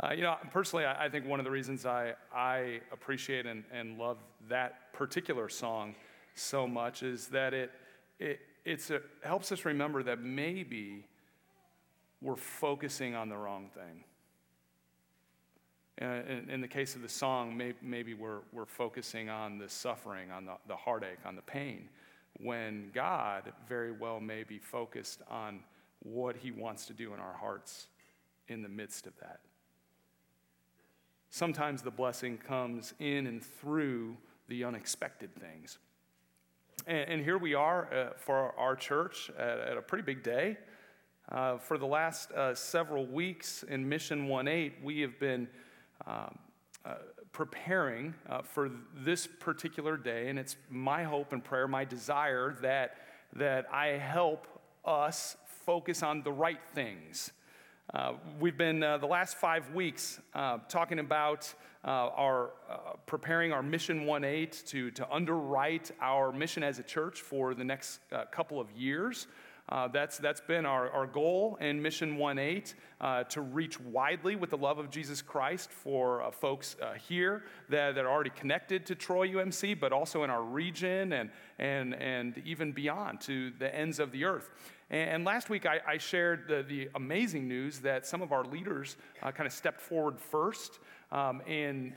Uh, you know, personally, I, I, think one of the reasons I, I appreciate and, and love that particular song so much is that it, it it's a, helps us remember that maybe we're focusing on the wrong thing. In, in the case of the song, maybe, maybe we're, we're focusing on the suffering, on the, the heartache, on the pain, when God very well may be focused on what He wants to do in our hearts in the midst of that. Sometimes the blessing comes in and through the unexpected things. And, and here we are uh, for our church at, at, a pretty big day. Uh, for the last uh, several weeks in Mission 1 8, we have been um, uh, preparing uh, for this particular day, and it's my hope and prayer, my desire that, that I help us focus on the right things uh, we've been uh, the last five weeks uh, talking about uh, our uh, preparing our mission 1-8 to, to underwrite our mission as a church for the next uh, couple of years. that's, that's been our, our goal in Mission 1-8 to reach widely with the love of Jesus Christ for folks here that, that are already connected to Troy UMC, but also in our region and, and, and even beyond to the ends of the earth. And last week I, I shared the, the, amazing news that some of our leaders uh, kind of stepped forward first um, and,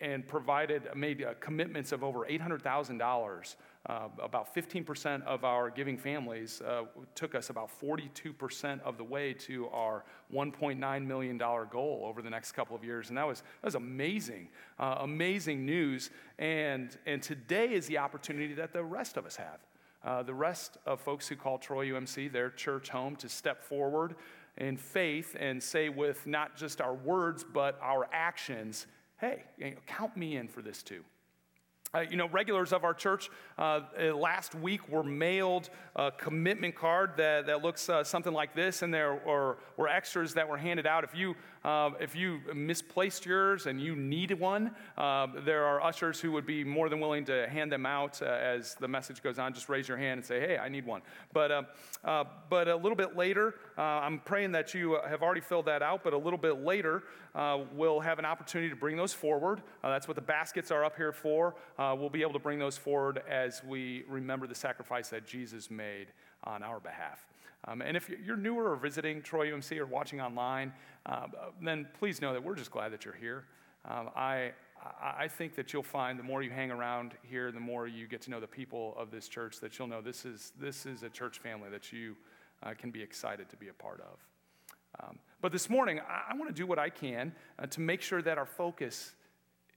and provided, made uh, commitments of over $800,000. Uh, about 15% of our giving families uh, took us about 42% of the way to our $1.9 million goal over the next couple of years. And that was, that was amazing, uh, amazing news. And, and today is the opportunity that the rest of us have uh, the rest of folks who call Troy UMC their church home to step forward in faith and say, with not just our words, but our actions, hey, count me in for this too. Uh, you know, regulars of our church uh, uh, last week were mailed a commitment card that, that looks uh, something like this, and there were, were extras that were handed out. If you, uh, if you misplaced yours and you need one, uh, there are ushers who would be more than willing to hand them out uh, as the message goes on. Just raise your hand and say, hey, I need one. But, uh, uh, but a little bit later, I'm praying that you have already filled that out, but a little bit later, we'll have an opportunity to bring those forward. that's what the baskets are up here for uh, we'll be able to bring those forward as we remember the sacrifice that Jesus made on our behalf. Um, and if you're newer or visiting Troy UMC or watching online, uh, then please know that we're just glad that you're here. Um, I, I think that you'll find the more you hang around here, the more you get to know the people of this church, that you'll know this is, this is a church family that you uh, can be excited to be a part of. Um, but this morning, I, I want to do what I can uh, to make sure that our focus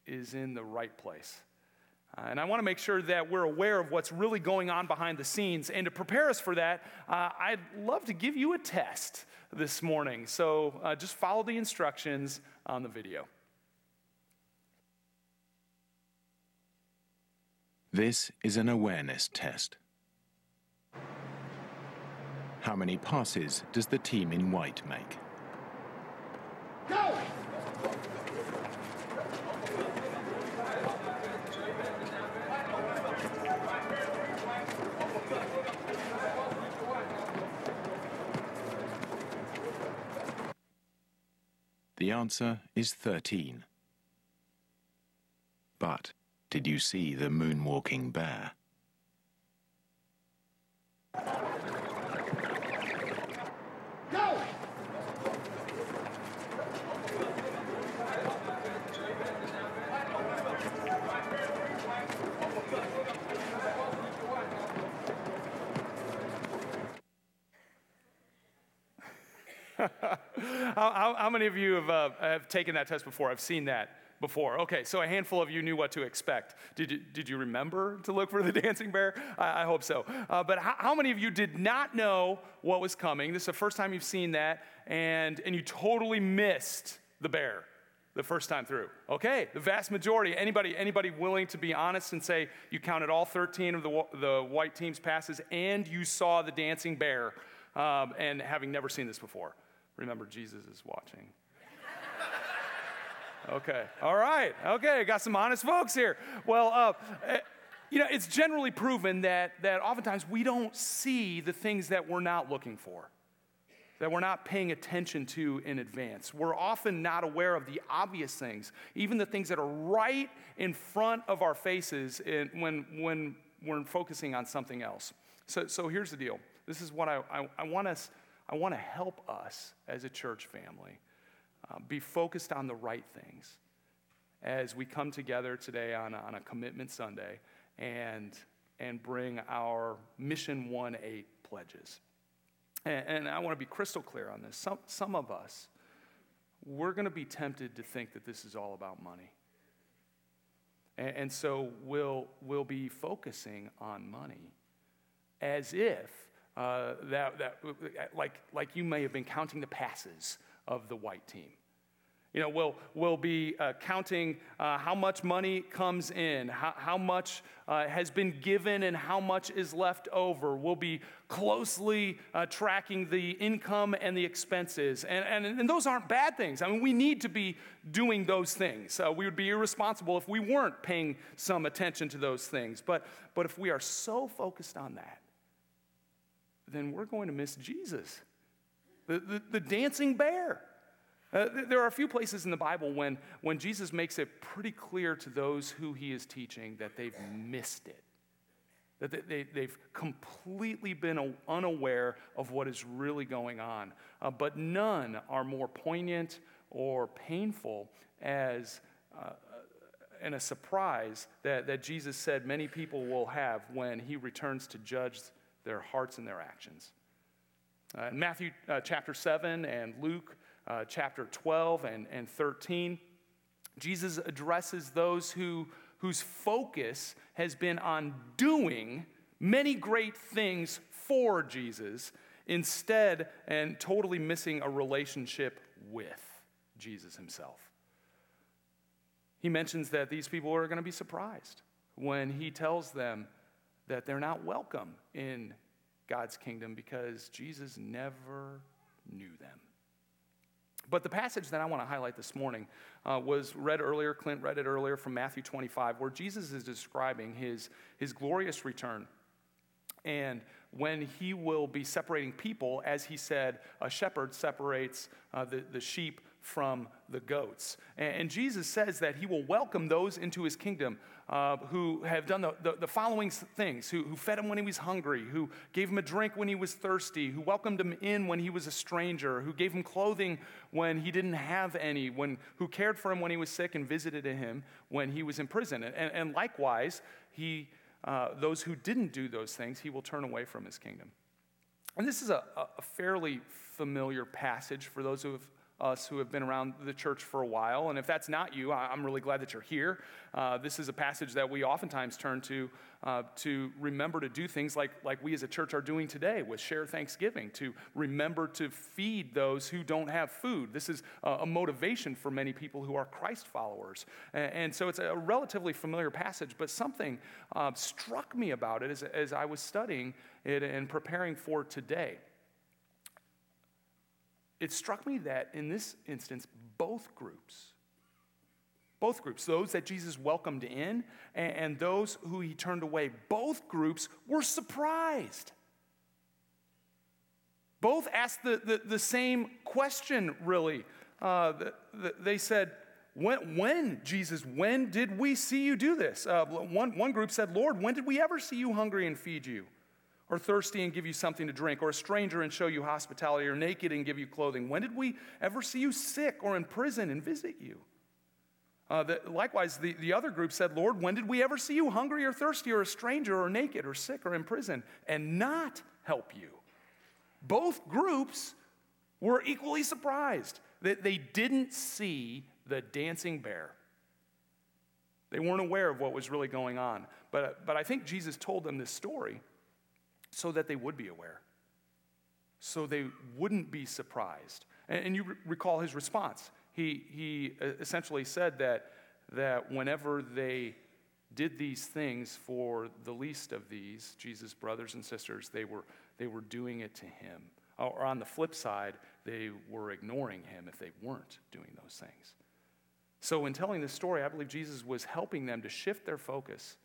is in the right place. Uh, and I want to make sure that we're aware of what's really going on behind the scenes. And to prepare us for that, uh, I'd love to give you a test this morning. So uh, just follow the instructions on the video. This is an awareness test. How many passes does the team in white make? Go! The answer is 13. But did you see the moonwalking bear? how, how, how, many of you have, uh, have taken that test before? I've seen that before. Okay, so a handful of you knew what to expect. Did you, did you remember to look for the dancing bear? I, I hope so. Uh, but how, how, many of you did not know what was coming? This is the first time you've seen that, and, and you totally missed the bear the first time through. Okay, the vast majority. Anybody, anybody willing to be honest and say you counted all 13 of the, the white team's passes and you saw the dancing bear um, and having never seen this before? Remember, Jesus is watching. Okay, all right, okay, got some honest folks here. Well, uh, eh, you know, it's generally proven that, that oftentimes we don't see the things that we're not looking for. that we're not paying attention to in advance. We're often not aware of the obvious things, even the things that are right in front of our faces in, when, when we're focusing on something else. So, so here's the deal. This is what I, I, I want us, I want to help us as a church family uh, be focused on the right things as we come together today on a, on a commitment Sunday and, and bring our Mission 1 8 pledges. And, and I want to be crystal clear on this. Some, some of us, we're going to be tempted to think that this is all about money. And, and so we'll, we'll be focusing on money as if uh, that, that like, like you may have been counting the passes of the white team. You know, we'll, we'll be uh, counting uh, how much money comes in, how, how much uh, has been given, and how much is left over. We'll be closely uh, tracking the income and the expenses. And, and, and those aren't bad things. I mean, we need to be doing those things. We would be irresponsible if we weren't paying some attention to those things. But, but if we are so focused on that, then we're going to miss Jesus, the, the, the dancing bear. Uh, there are a few places in the Bible when, when Jesus makes it pretty clear to those who he is teaching that they've missed it, that they, they've completely been unaware of what is really going on. Uh, but none are more poignant or painful as uh, and a surprise that, that Jesus said many people will have when he returns to judge their hearts and their actions. Uh, in Matthew uh, chapter 7 and Luke uh, chapter 12 and, and 13, Jesus addresses those who, whose focus has been on doing many great things for Jesus instead and totally missing a relationship with Jesus himself. He mentions that these people are going to be surprised when he tells them that they're not welcome in God's kingdom because Jesus never knew them. But the passage that I want to highlight this morning uh, was read earlier, Clint read it earlier from Matthew 25, where Jesus is describing his, his glorious return. And when he will be separating people, as he said, a shepherd separates uh, the, the sheep from the goats. And, and, Jesus says that he will welcome those into his kingdom uh, who have done the, the, the following things who, who fed him when he was hungry, who gave him a drink when he was thirsty, who welcomed him in when he was a stranger, who gave him clothing when he didn't have any, when, who cared for him when he was sick and visited him when he was in prison. And, and likewise, he, uh, those who didn't do those things, he will turn away from his kingdom. And this is a, a fairly familiar passage for those who have us who have been around the church for a while. And if that's not you, I'm really glad that you're here. Uh, this is a passage that we oftentimes turn to uh, to remember to do things like, like we as a church are doing today with Share Thanksgiving, to remember to feed those who don't have food. This is a, motivation for many people who are Christ followers. And, and so it's a relatively familiar passage, but something uh, struck me about it as, as I was studying it and preparing for today it struck me that in this instance, both groups, both groups, those that Jesus welcomed in and, and those who he turned away, both groups were surprised. Both asked the, the, the same question, really. Uh, the, the, they said, when, when, Jesus, when did we see you do this? Uh, one, one group said, Lord, when did we ever see you hungry and feed you? Or thirsty and give you something to drink, or a stranger and show you hospitality, or naked and give you clothing? When did we ever see you sick or in prison and visit you? Uh, the, likewise, the, the other group said, Lord, when did we ever see you hungry or thirsty or a stranger or naked or sick or in prison and not help you? Both groups were equally surprised that they didn't see the dancing bear. They weren't aware of what was really going on. But, but I think Jesus told them this story so that they would be aware, so they wouldn't be surprised. And, and you re- recall his response. He, he uh, essentially said that, that whenever they did these things for the least of these, Jesus' brothers and sisters, they were, they were doing it to him. Or on the flip side, they were ignoring him if they weren't doing those things. So, in telling this story, I believe Jesus was helping them to shift their focus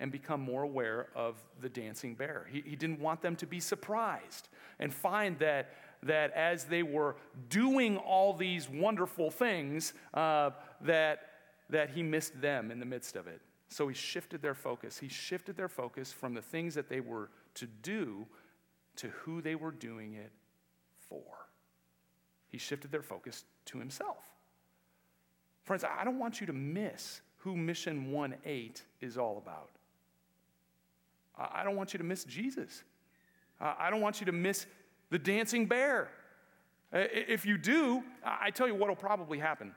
and become more aware of the dancing bear. He, he didn't want them to be surprised and find that, that as they were doing all these wonderful things, uh, that, that he missed them in the midst of it. So he shifted their focus. He shifted their focus from the things that they were to do to who they were doing it for. He shifted their focus to himself. Friends, I don't want you to miss who Mission 1 8 is all about. I don't want you to miss Jesus. I don't want you to miss the dancing bear. If you do, I tell you what will probably happen.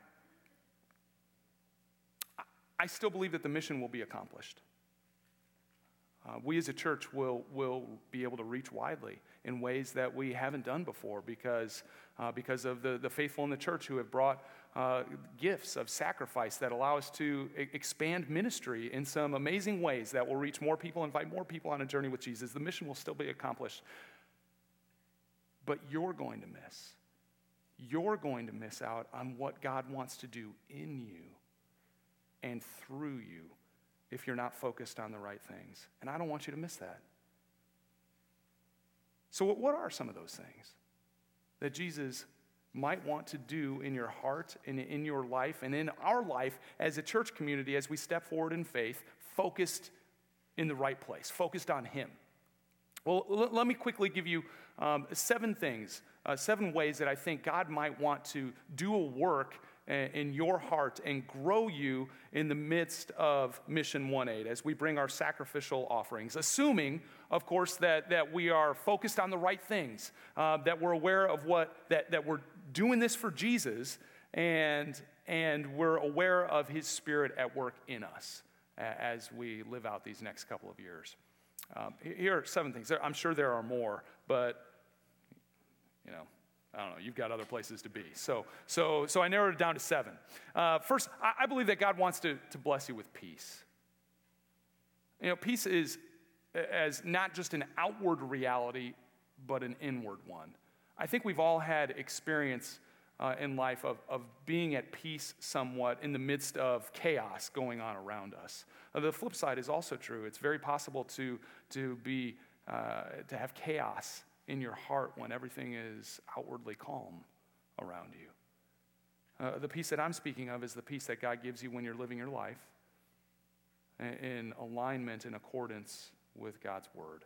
I still believe that the mission will be accomplished. Uh, we as a church will, will be able to reach widely in ways that we haven't done before because, uh, because of the, the faithful in the church who have brought uh, gifts of sacrifice that allow us to expand ministry in some amazing ways that will reach more people, invite more people on a journey with Jesus. The mission will still be accomplished. But you're going to miss. You're going to miss out on what God wants to do in you and through you if you're not focused on the right things. And I don't want you to miss that. So, what are some of those things that Jesus might want to do in your heart and in your life and in our life as a church community as we step forward in faith, focused in the right place, focused on Him. Well, l- let me quickly give you um, seven things, uh, seven ways that I think God might want to do a work in your heart and grow you in the midst of Mission 1 8 as we bring our sacrificial offerings, assuming, of course, that, that we are focused on the right things, uh, that we're aware of what, that, that we're doing this for Jesus, and, and we're aware of His Spirit at work in us as we live out these next couple of years. Um, here are seven things. I'm sure there are more, but you know, I don't know, you've got other places to be. So, so, so I narrowed it down to seven. Uh, first, I, I believe that God wants to, to bless you with peace. You know, peace is as not just an outward reality, but an inward one. I think we've all had experience uh, in life of, of being at peace somewhat in the midst of chaos going on around us. Uh, the flip side is also true. It's very possible to, to, be, uh, to have chaos in your heart when everything is outwardly calm around you. Uh, the peace that I'm speaking of is the peace that God gives you when you're living your life in alignment, in accordance with God's word.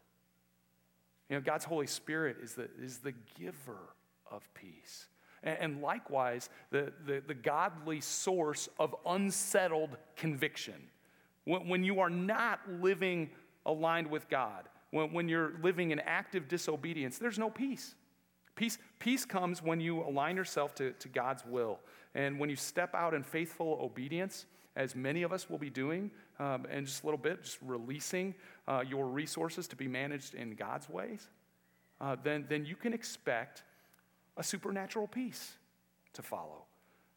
You know, God's Holy Spirit is the, is the giver of peace. And, and likewise, the, the, the godly source of unsettled conviction. When, when you are not living aligned with God, when, when you're living in active disobedience, there's no peace. Peace, peace comes when you align yourself to, to God's will. And when you step out in faithful obedience, as many of us will be doing um, in just a little bit, just releasing uh, your resources to be managed in God's ways, uh, then, then you can expect a supernatural peace to follow.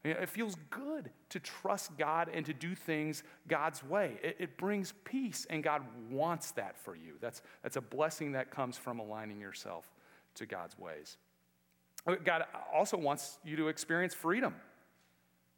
It feels good to trust God and to do things God's way. It, it, brings peace, and God wants that for you. That's, that's a blessing that comes from aligning yourself to God's ways. Uh, God also wants you to experience freedom.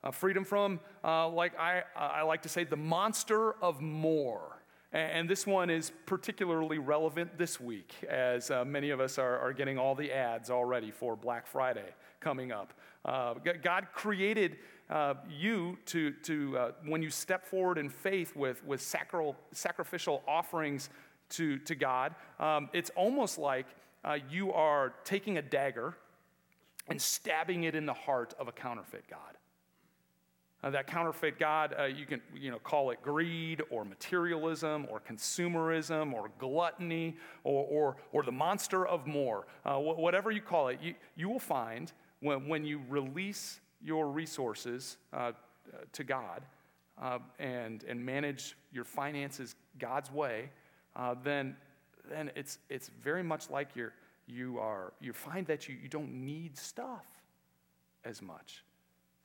Uh, freedom from, uh, like I, I like to say, the monster of more. And this one is particularly relevant this week, as uh, many of us are, are, getting all the ads already for Black Friday coming up. Uh, God created uh, you to, to uh, when you step forward in faith with, with sacral, sacrificial offerings to, to God, um, it's almost like uh, you are taking a dagger and stabbing it in the heart of a counterfeit God. Uh, that counterfeit God, uh, you can you know, call it greed or materialism or consumerism or gluttony or, or, or the monster of more. Uh, wh- whatever you call it, you, you will find when, when you release your resources uh, to God uh, and, and manage your finances God's way, uh, then, then it's, it's very much like you're, you, are, you find that you, you don't need stuff as much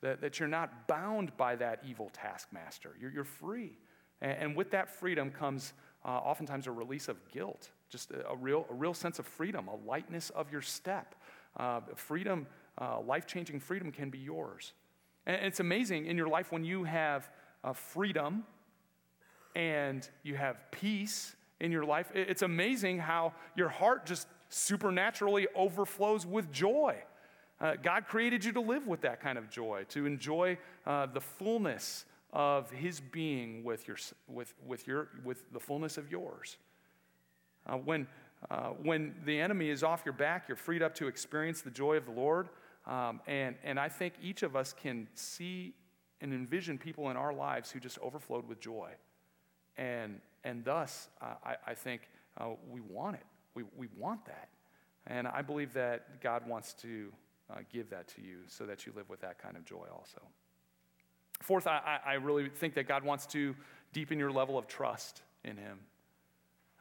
that, that you're not bound by that evil taskmaster. You're, you're free. And, and with that freedom comes uh, oftentimes a release of guilt, just a, a, real, a real sense of freedom, a lightness of your step. Uh, freedom, uh, life changing freedom can be yours. And it's amazing in your life when you have uh, freedom and you have peace in your life. It's amazing how your heart just supernaturally overflows with joy. Uh, God created you to live with that kind of joy, to enjoy uh, the fullness of His being with, your, with, with, your, with the fullness of yours. Uh, when, uh, when the enemy is off your back, you're freed up to experience the joy of the Lord. Um, and, and I think each of us can see and envision people in our lives who just overflowed with joy. And, and thus, uh, I, I, think uh, we want it. We, we want that. And I believe that God wants to uh, give that to you so that you live with that kind of joy also. Fourth, I, I really think that God wants to deepen your level of trust in Him.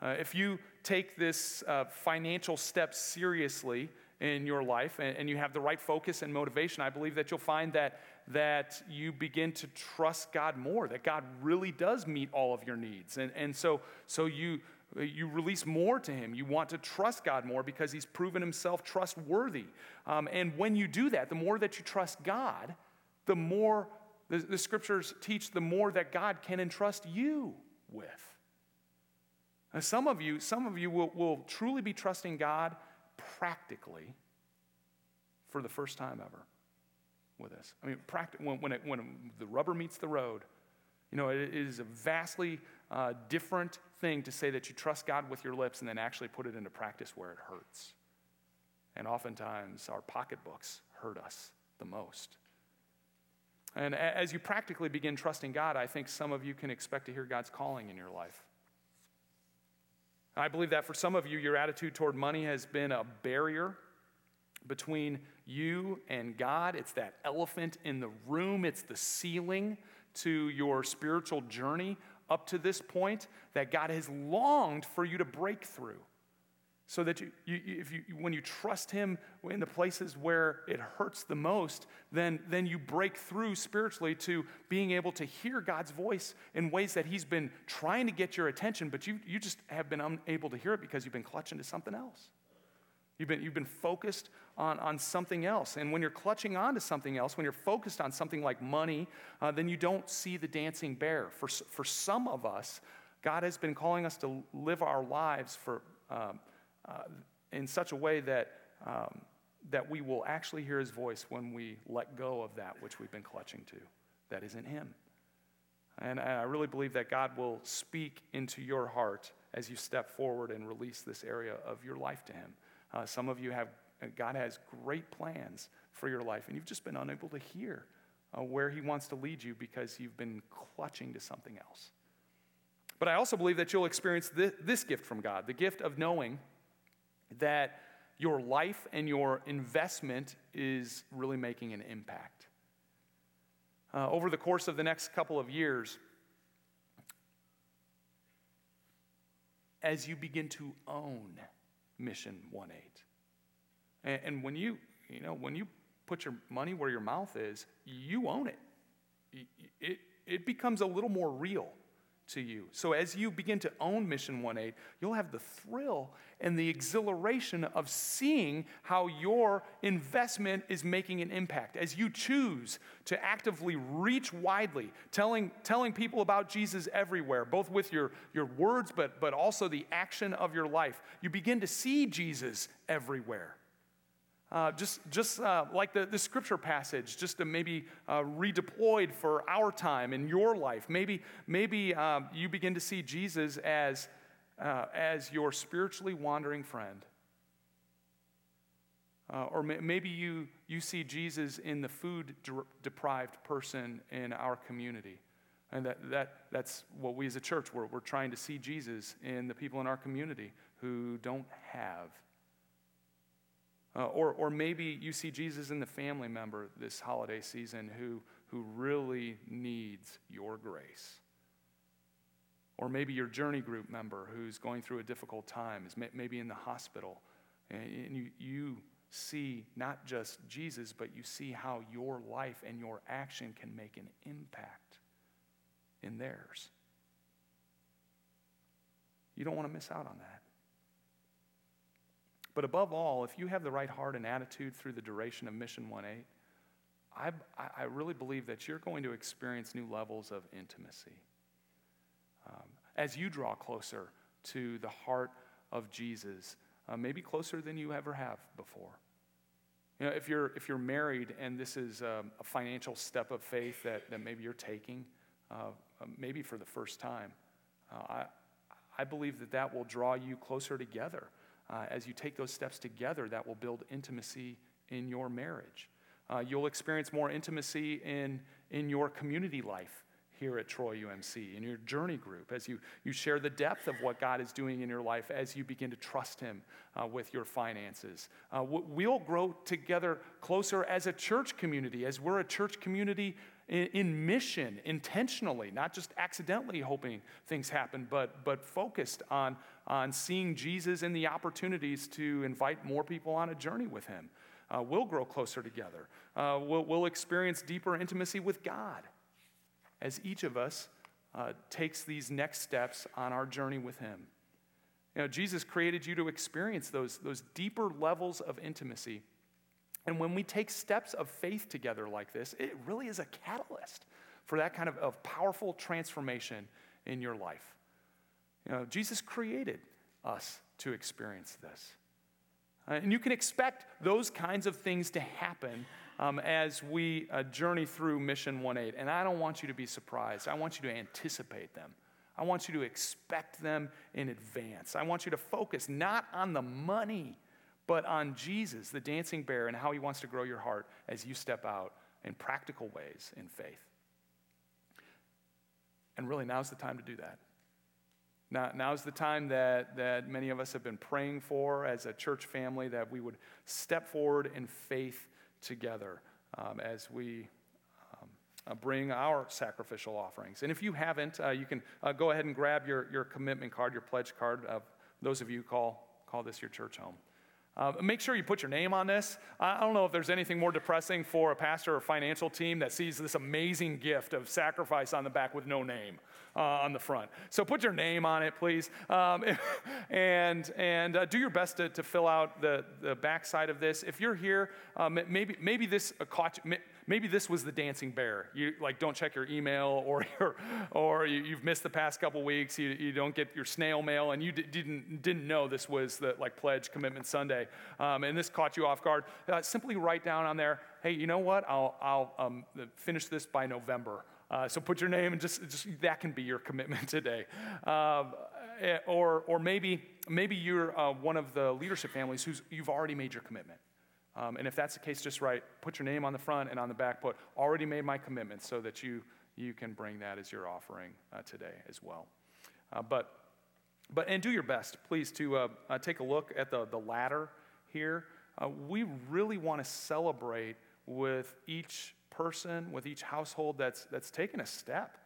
Uh, if you take this uh, financial step seriously in your life and, and, you have the right focus and motivation, I believe that you'll find that, that you begin to trust God more, that God really does meet all of your needs. And, and so, so you, you release more to Him. You want to trust God more because He's proven Himself trustworthy. Um, and when you do that, the more that you trust God, the more the, the scriptures teach, the more that God can entrust you with. Now, some of you, some of you will, will truly be trusting God practically for the first time ever with this. I mean, practic- when, when, it, when the rubber meets the road, you know, it is a vastly uh, different thing to say that you trust God with your lips and then actually put it into practice where it hurts. And oftentimes, our pocketbooks hurt us the most. And as you practically begin trusting God, I think some of you can expect to hear God's calling in your life. I believe that for some of you, your attitude toward money has been a barrier between you and God. It's that elephant in the room, it's the ceiling to your spiritual journey up to this point that God has longed for you to break through. So that you, you, if you, when you trust Him in the places where it hurts the most, then, then you break through spiritually to being able to hear God's voice in ways that He's been trying to get your attention, but you, you just have been unable to hear it because you've been clutching to something else. You've been, you've been focused on, on something else. And when you're clutching on to something else, when you're focused on something like money, uh, then you don't see the dancing bear. For, for some of us, God has been calling us to live our lives for. Um, uh, in such a way that, um, that we will actually hear his voice when we let go of that which we've been clutching to, that isn't him. And I really believe that God will speak into your heart as you step forward and release this area of your life to him. Uh, some of you have, God has great plans for your life, and you've just been unable to hear uh, where he wants to lead you because you've been clutching to something else. But I also believe that you'll experience this, this gift from God the gift of knowing that your life and your investment is really making an impact. Uh, over the course of the next couple of years, as you begin to own Mission 1 8, and, and when you, you know, when you put your money where your mouth is, you own it. It, it becomes a little more real to you. So as you begin to own Mission 1-8, you'll have the thrill and the exhilaration of seeing how your investment is making an impact. As you choose to actively reach widely, telling, telling people about Jesus everywhere, both with your, your words, but, but also the action of your life, you begin to see Jesus everywhere. Uh, just just uh, like the, the scripture passage, just to maybe uh, redeployed for our time in your life. Maybe, maybe uh, you begin to see Jesus as, uh, as your spiritually wandering friend. Uh, or may, maybe you, you see Jesus in the food de- deprived person in our community. And that, that, that's what we as a church, we're, we're trying to see Jesus in the people in our community who don't have uh, or, or maybe you see Jesus in the family member this holiday season who, who really needs your grace. Or maybe your journey group member who's going through a difficult time, is maybe in the hospital, and, you, you see not just Jesus, but you see how your life and your action can make an impact in theirs. You don't want to miss out on that. But above all, if you have the right heart and attitude through the duration of Mission 1 8, I, I really believe that you're going to experience new levels of intimacy. Um, as you draw closer to the heart of Jesus, uh, maybe closer than you ever have before. You know, if you're, if you're married and this is um, a financial step of faith that, that maybe you're taking, uh, uh maybe for the first time, uh, I, I believe that that will draw you closer together. Uh, as you take those steps together, that will build intimacy in your marriage. Uh, you'll experience more intimacy in, in your community life here at Troy UMC, in your journey group, as you, you share the depth of what God is doing in your life, as you begin to trust Him uh, with your finances. Uh, we'll grow together closer as a church community, as we're a church community in, in, mission, intentionally, not just accidentally hoping things happen, but, but focused on, on seeing Jesus and the opportunities to invite more people on a journey with Him. Uh, we'll grow closer together. Uh, we'll, we'll experience deeper intimacy with God as each of us uh, takes these next steps on our journey with Him. You know, Jesus created you to experience those, those deeper levels of intimacy. And when we take steps of faith together like this, it really is a catalyst for that kind of, of powerful transformation in your life. You know, Jesus created us to experience this. Uh, and you can expect those kinds of things to happen um, as we uh, journey through Mission 1.8. And I don't want you to be surprised. I want you to anticipate them. I want you to expect them in advance. I want you to focus not on the money, but on Jesus, the dancing bear, and how he wants to grow your heart as you step out in practical ways in faith. And really, now's the time to do that. Now, now's the time that, that many of us have been praying for as a church family that we would step forward in faith together um, as we um, uh, bring our sacrificial offerings. And if you haven't, uh, you can uh, go ahead and grab your, your commitment card, your pledge card. those of you call, call this your church home. Uh, make sure you put your name on this. I don't know if there's anything more depressing for a pastor or financial team that sees this amazing gift of sacrifice on the back with no name uh, on the front. So put your name on it, please, um, and and uh, do your best to, to fill out the the backside of this. If you're here, um, maybe maybe this caught you, maybe this was the dancing bear. You like don't check your email or your, or you, have missed the past couple weeks. You, you don't get your snail mail, and you d- didn't didn't know this was the like pledge commitment Sunday, um, and this caught you off guard. Uh, simply write down on there, hey, you know what? I'll I'll um, finish this by November. Uh, so put your name and just, just that can be your commitment today. Um, eh, or, or maybe, maybe you're uh, one of the leadership families who's, you've already made your commitment. Um, and if that's the case, just write, put your name on the front and on the back, put already made my commitment so that you, you can bring that as your offering uh, today as well. Uh, but, but, and do your best, please, to uh, uh, take a look at the, the ladder here. Uh, we really want to celebrate with each person, with each household that's, that's taken a step,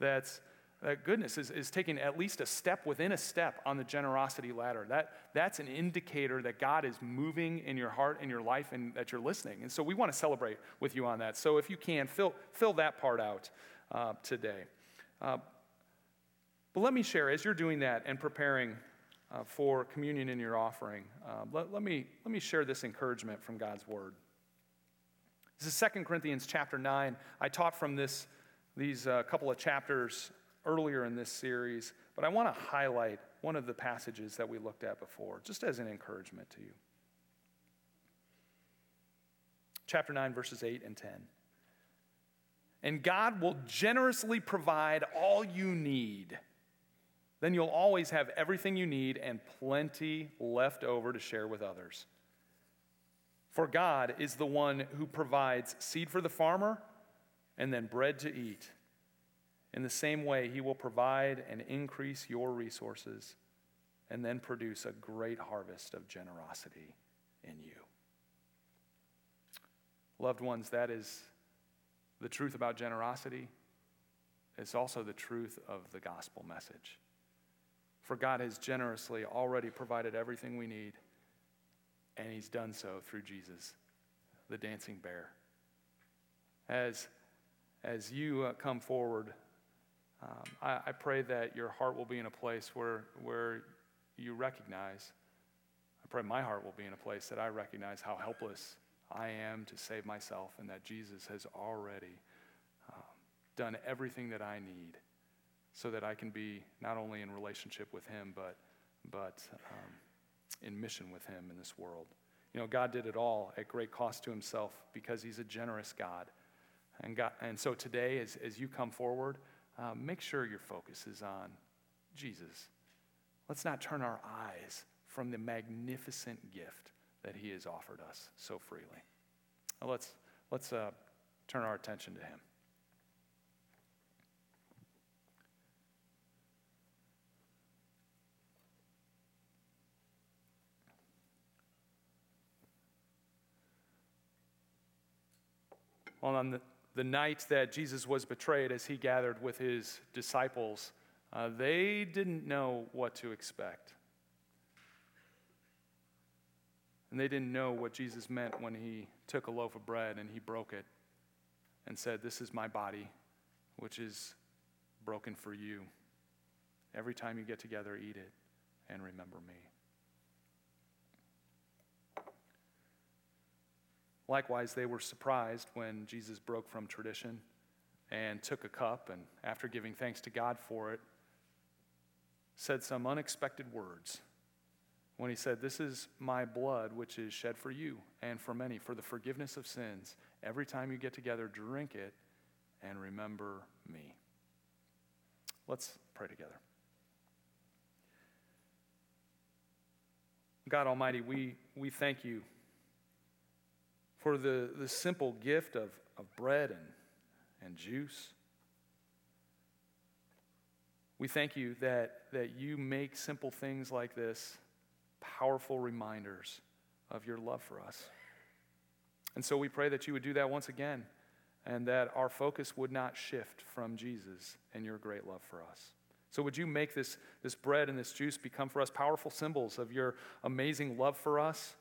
that's, that goodness is, is taking at least a step within a step on the generosity ladder. That, that's an indicator that God is moving in your heart and your life and that you're listening. And so we want to celebrate with you on that. So if you can, fill, fill that part out uh, today. Uh, but let me share, as you're doing that and preparing uh, for communion in your offering, uh, let, let, me, let me share this encouragement from God's word. This is 2 Corinthians chapter 9. I taught from this, these uh, couple of chapters earlier in this series, but I want to highlight one of the passages that we looked at before, just as an encouragement to you. Chapter 9, verses 8 and 10. And God will generously provide all you need. Then you'll always have everything you need and plenty left over to share with others. For God is the one who provides seed for the farmer and then bread to eat. In the same way, He will provide and increase your resources and then produce a great harvest of generosity in you. Loved ones, that is the truth about generosity. It's also the truth of the gospel message. For God has generously already provided everything we need and he's done so through Jesus, the dancing bear. As, as you uh, come forward, um, I, I pray that your heart will be in a place where, where you recognize, I pray my heart will be in a place that I recognize how helpless I am to save myself and that Jesus has already um, done everything that I need so that I can be not only in relationship with him, but, but um, in mission with Him in this world. You know, God did it all at great cost to Himself because He's a generous God. And, God, and so today, as, as you come forward, uh, make sure your focus is on Jesus. Let's not turn our eyes from the magnificent gift that He has offered us so freely. Now let's let's uh, turn our attention to Him. Well, on the, the night that Jesus was betrayed, as he gathered with his disciples, uh, they didn't know what to expect. And they didn't know what Jesus meant when he took a loaf of bread and he broke it and said, This is my body, which is broken for you. Every time you get together, eat it and remember me. Likewise, they were surprised when Jesus broke from tradition and took a cup and, after giving thanks to God for it, said some unexpected words when he said, This is my blood, which is shed for you and for many for the forgiveness of sins. Every time you get together, drink it and remember me. Let's pray together. God Almighty, we, we thank you for the, the simple gift of, of bread and, and juice. We thank you that, that you make simple things like this powerful reminders of your love for us. And so we pray that you would do that once again and that our focus would not shift from Jesus and your great love for us. So, would you make this, this bread and this juice become for us powerful symbols of your amazing love for us,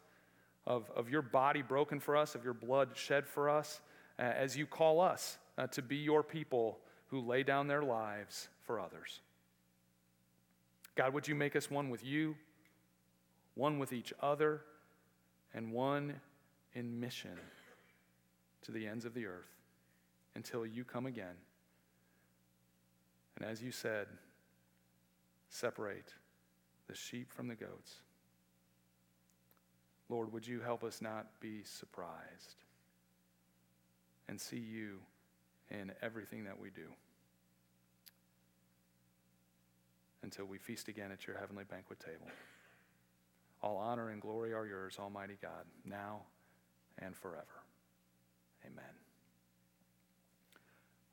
of, of your body broken for us, of your blood shed for us, uh, as you call us uh, to be your people who lay down their lives for others? God, would you make us one with you one with each other, and one in mission to the ends of the earth until you come again. And as you said, separate the sheep from the goats. Lord, would you help us not be surprised and see you in everything that we do until we feast again at your heavenly banquet table. All honor and glory are yours, Almighty God, now and forever. Amen.